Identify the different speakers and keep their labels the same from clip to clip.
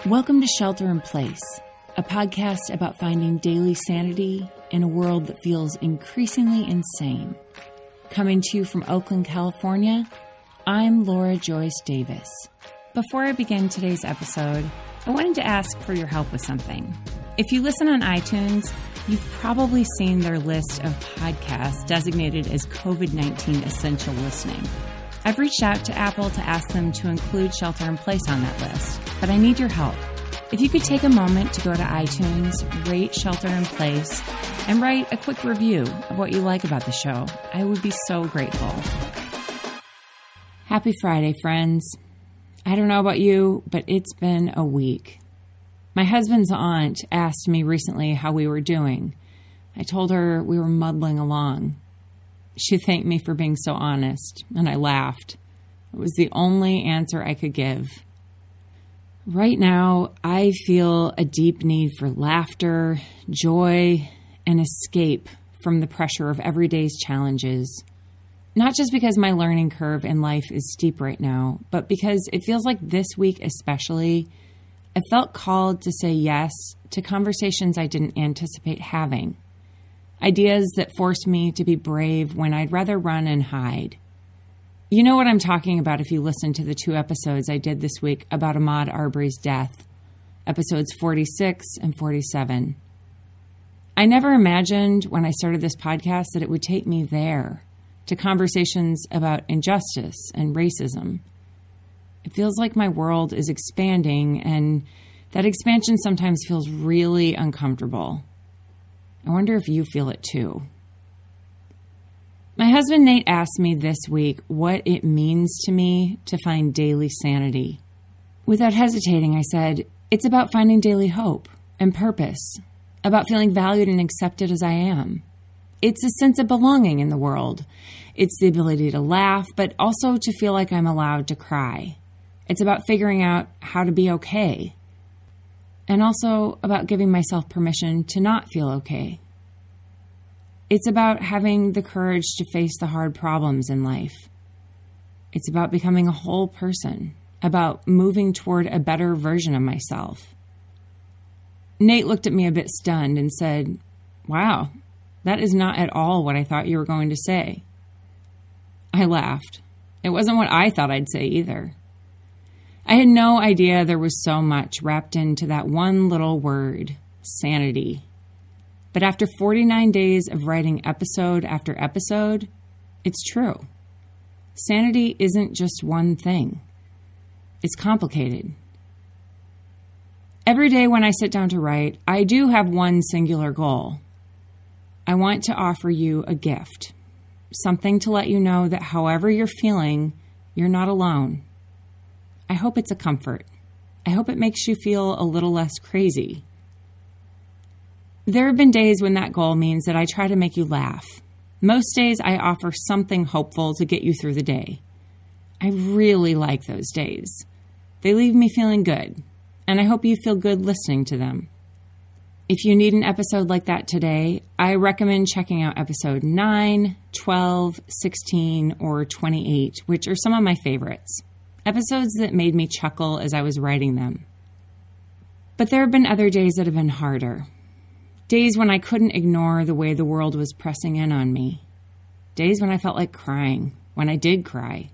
Speaker 1: Welcome to Shelter in Place, a podcast about finding daily sanity in a world that feels increasingly insane. Coming to you from Oakland, California, I'm Laura Joyce Davis. Before I begin today's episode, I wanted to ask for your help with something. If you listen on iTunes, you've probably seen their list of podcasts designated as COVID 19 essential listening. I've reached out to Apple to ask them to include Shelter in Place on that list, but I need your help. If you could take a moment to go to iTunes, rate Shelter in Place, and write a quick review of what you like about the show, I would be so grateful. Happy Friday, friends. I don't know about you, but it's been a week. My husband's aunt asked me recently how we were doing. I told her we were muddling along. She thanked me for being so honest, and I laughed. It was the only answer I could give. Right now, I feel a deep need for laughter, joy, and escape from the pressure of everyday's challenges. Not just because my learning curve in life is steep right now, but because it feels like this week especially, I felt called to say yes to conversations I didn't anticipate having ideas that force me to be brave when I'd rather run and hide. You know what I'm talking about if you listen to the two episodes I did this week about Ahmaud Arbery's death, episodes 46 and 47. I never imagined when I started this podcast that it would take me there to conversations about injustice and racism. It feels like my world is expanding, and that expansion sometimes feels really uncomfortable. I wonder if you feel it too. My husband Nate asked me this week what it means to me to find daily sanity. Without hesitating, I said, It's about finding daily hope and purpose, about feeling valued and accepted as I am. It's a sense of belonging in the world. It's the ability to laugh, but also to feel like I'm allowed to cry. It's about figuring out how to be okay and also about giving myself permission to not feel okay. It's about having the courage to face the hard problems in life. It's about becoming a whole person, about moving toward a better version of myself. Nate looked at me a bit stunned and said, Wow, that is not at all what I thought you were going to say. I laughed. It wasn't what I thought I'd say either. I had no idea there was so much wrapped into that one little word sanity. But after 49 days of writing episode after episode, it's true. Sanity isn't just one thing, it's complicated. Every day when I sit down to write, I do have one singular goal. I want to offer you a gift, something to let you know that however you're feeling, you're not alone. I hope it's a comfort. I hope it makes you feel a little less crazy. There have been days when that goal means that I try to make you laugh. Most days, I offer something hopeful to get you through the day. I really like those days. They leave me feeling good, and I hope you feel good listening to them. If you need an episode like that today, I recommend checking out episode 9, 12, 16, or 28, which are some of my favorites episodes that made me chuckle as I was writing them. But there have been other days that have been harder. Days when I couldn't ignore the way the world was pressing in on me. Days when I felt like crying, when I did cry.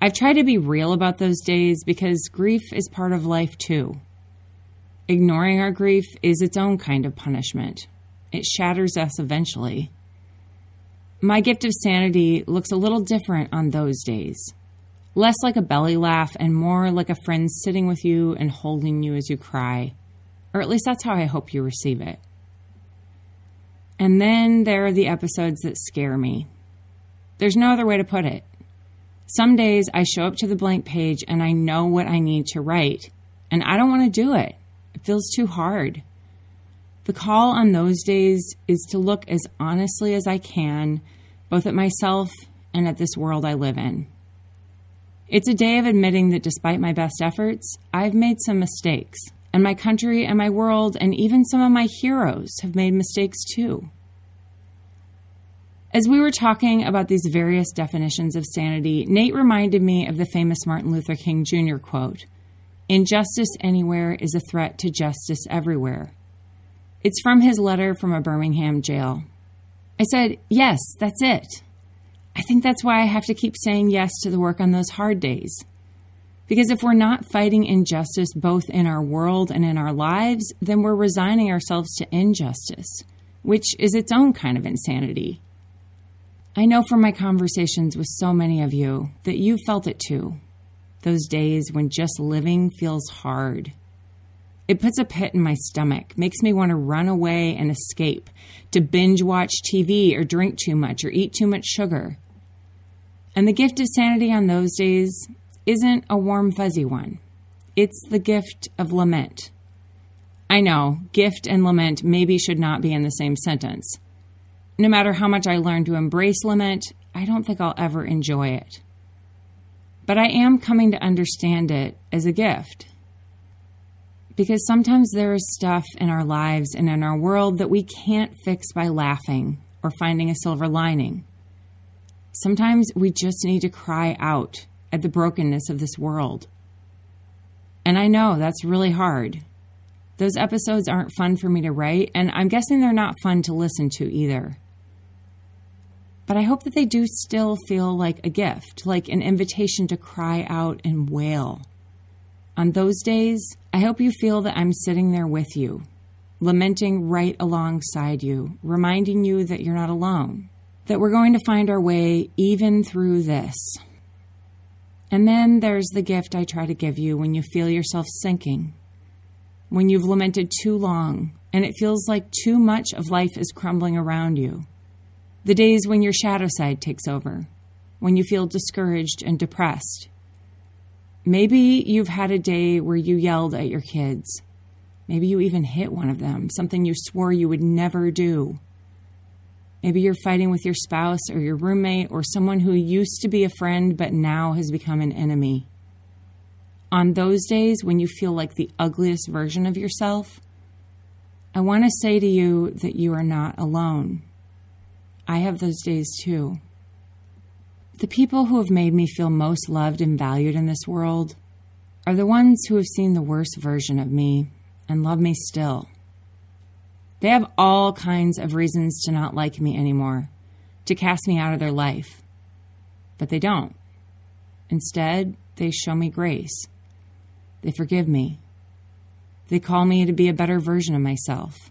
Speaker 1: I've tried to be real about those days because grief is part of life too. Ignoring our grief is its own kind of punishment. It shatters us eventually. My gift of sanity looks a little different on those days less like a belly laugh and more like a friend sitting with you and holding you as you cry. Or at least that's how I hope you receive it. And then there are the episodes that scare me. There's no other way to put it. Some days I show up to the blank page and I know what I need to write, and I don't want to do it. It feels too hard. The call on those days is to look as honestly as I can, both at myself and at this world I live in. It's a day of admitting that despite my best efforts, I've made some mistakes, and my country and my world and even some of my heroes have made mistakes too. As we were talking about these various definitions of sanity, Nate reminded me of the famous Martin Luther King Jr. quote Injustice anywhere is a threat to justice everywhere. It's from his letter from a Birmingham jail. I said, Yes, that's it. I think that's why I have to keep saying yes to the work on those hard days. Because if we're not fighting injustice both in our world and in our lives, then we're resigning ourselves to injustice, which is its own kind of insanity. I know from my conversations with so many of you that you felt it too. Those days when just living feels hard. It puts a pit in my stomach, makes me want to run away and escape, to binge watch TV or drink too much or eat too much sugar. And the gift of sanity on those days isn't a warm, fuzzy one. It's the gift of lament. I know, gift and lament maybe should not be in the same sentence. No matter how much I learn to embrace lament, I don't think I'll ever enjoy it. But I am coming to understand it as a gift. Because sometimes there is stuff in our lives and in our world that we can't fix by laughing or finding a silver lining. Sometimes we just need to cry out at the brokenness of this world. And I know that's really hard. Those episodes aren't fun for me to write, and I'm guessing they're not fun to listen to either. But I hope that they do still feel like a gift, like an invitation to cry out and wail. On those days, I hope you feel that I'm sitting there with you, lamenting right alongside you, reminding you that you're not alone that we're going to find our way even through this. And then there's the gift I try to give you when you feel yourself sinking, when you've lamented too long and it feels like too much of life is crumbling around you. The days when your shadow side takes over, when you feel discouraged and depressed. Maybe you've had a day where you yelled at your kids. Maybe you even hit one of them, something you swore you would never do. Maybe you're fighting with your spouse or your roommate or someone who used to be a friend but now has become an enemy. On those days when you feel like the ugliest version of yourself, I want to say to you that you are not alone. I have those days too. The people who have made me feel most loved and valued in this world are the ones who have seen the worst version of me and love me still. They have all kinds of reasons to not like me anymore, to cast me out of their life. But they don't. Instead, they show me grace. They forgive me. They call me to be a better version of myself.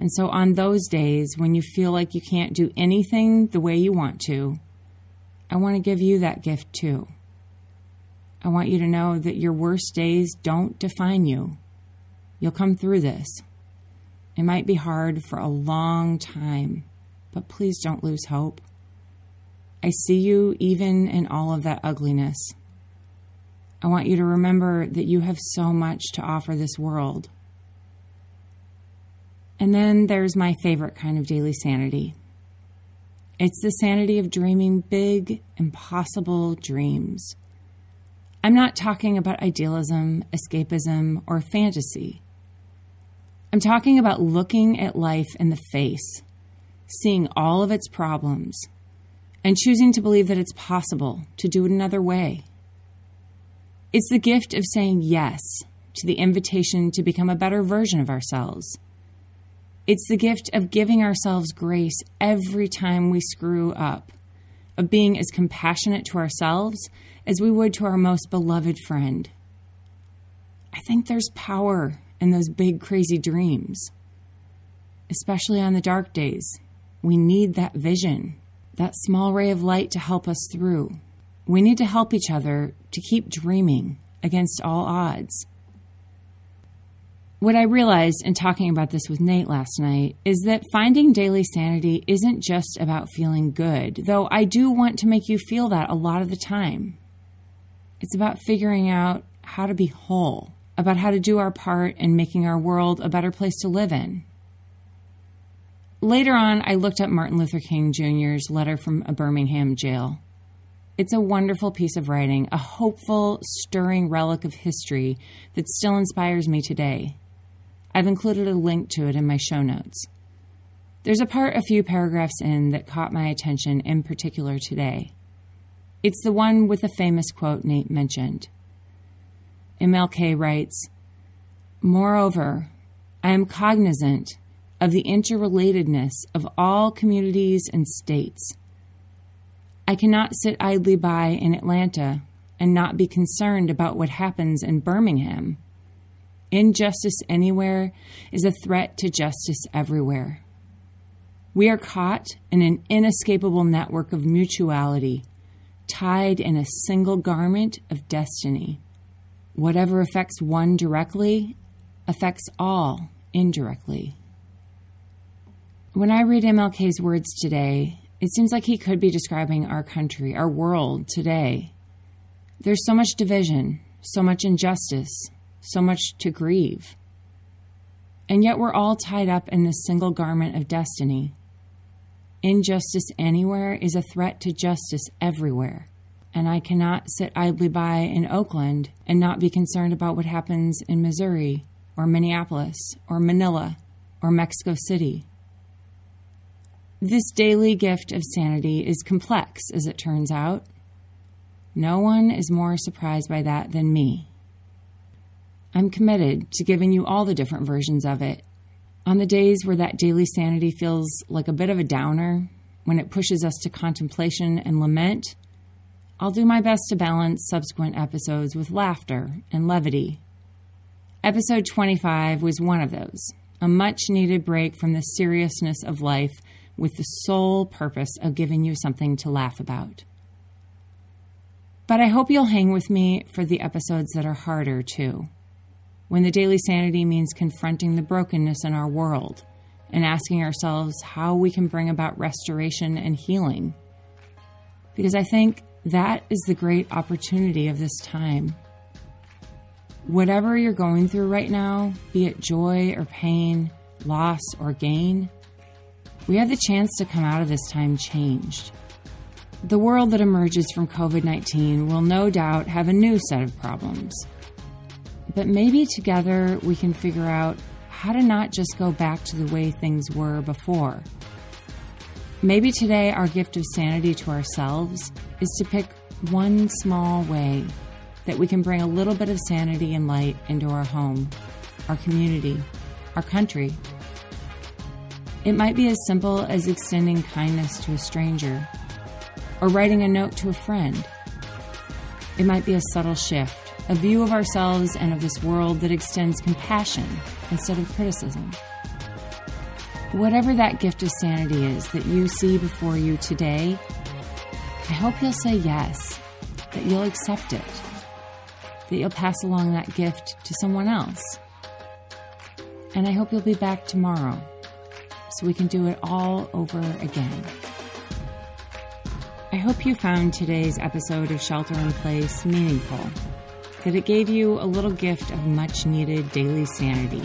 Speaker 1: And so, on those days when you feel like you can't do anything the way you want to, I want to give you that gift too. I want you to know that your worst days don't define you. You'll come through this. It might be hard for a long time, but please don't lose hope. I see you even in all of that ugliness. I want you to remember that you have so much to offer this world. And then there's my favorite kind of daily sanity. It's the sanity of dreaming big, impossible dreams. I'm not talking about idealism, escapism, or fantasy. I'm talking about looking at life in the face, seeing all of its problems, and choosing to believe that it's possible to do it another way. It's the gift of saying yes to the invitation to become a better version of ourselves. It's the gift of giving ourselves grace every time we screw up, of being as compassionate to ourselves as we would to our most beloved friend. I think there's power and those big, crazy dreams. Especially on the dark days, we need that vision, that small ray of light to help us through. We need to help each other to keep dreaming against all odds. What I realized in talking about this with Nate last night is that finding daily sanity isn't just about feeling good, though I do want to make you feel that a lot of the time. It's about figuring out how to be whole about how to do our part in making our world a better place to live in. Later on, I looked up Martin Luther King Jr.'s letter from a Birmingham jail. It's a wonderful piece of writing, a hopeful, stirring relic of history that still inspires me today. I've included a link to it in my show notes. There's a part a few paragraphs in that caught my attention in particular today. It's the one with the famous quote Nate mentioned. MLK writes Moreover, I am cognizant of the interrelatedness of all communities and states. I cannot sit idly by in Atlanta and not be concerned about what happens in Birmingham. Injustice anywhere is a threat to justice everywhere. We are caught in an inescapable network of mutuality, tied in a single garment of destiny. Whatever affects one directly affects all indirectly. When I read MLK's words today, it seems like he could be describing our country, our world today. There's so much division, so much injustice, so much to grieve. And yet we're all tied up in this single garment of destiny. Injustice anywhere is a threat to justice everywhere. And I cannot sit idly by in Oakland and not be concerned about what happens in Missouri or Minneapolis or Manila or Mexico City. This daily gift of sanity is complex, as it turns out. No one is more surprised by that than me. I'm committed to giving you all the different versions of it on the days where that daily sanity feels like a bit of a downer, when it pushes us to contemplation and lament, I'll do my best to balance subsequent episodes with laughter and levity. Episode 25 was one of those, a much needed break from the seriousness of life with the sole purpose of giving you something to laugh about. But I hope you'll hang with me for the episodes that are harder, too when the daily sanity means confronting the brokenness in our world and asking ourselves how we can bring about restoration and healing. Because I think that is the great opportunity of this time. Whatever you're going through right now, be it joy or pain, loss or gain, we have the chance to come out of this time changed. The world that emerges from COVID 19 will no doubt have a new set of problems but maybe together we can figure out how to not just go back to the way things were before. Maybe today our gift of sanity to ourselves is to pick one small way that we can bring a little bit of sanity and light into our home, our community, our country. It might be as simple as extending kindness to a stranger or writing a note to a friend. It might be a subtle shift a view of ourselves and of this world that extends compassion instead of criticism. Whatever that gift of sanity is that you see before you today, I hope you'll say yes, that you'll accept it, that you'll pass along that gift to someone else. And I hope you'll be back tomorrow so we can do it all over again. I hope you found today's episode of Shelter in Place meaningful that it gave you a little gift of much needed daily sanity.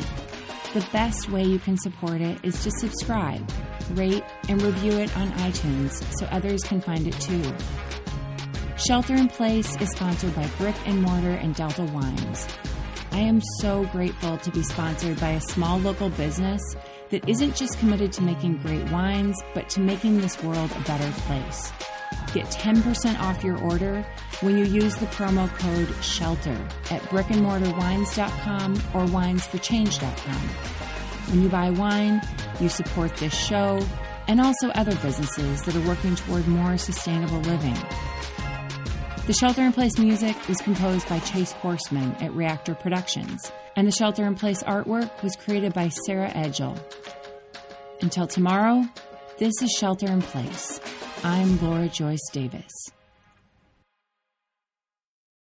Speaker 1: The best way you can support it is to subscribe, rate, and review it on iTunes so others can find it too. Shelter in Place is sponsored by Brick and Mortar and Delta Wines. I am so grateful to be sponsored by a small local business that isn't just committed to making great wines, but to making this world a better place. Get 10% off your order when you use the promo code SHELTER at brickandmortarwines.com or winesforchange.com. When you buy wine, you support this show and also other businesses that are working toward more sustainable living. The Shelter in Place music was composed by Chase Horseman at Reactor Productions, and the Shelter in Place artwork was created by Sarah Edgel. Until tomorrow, this is Shelter in Place. I'm Laura Joyce Davis.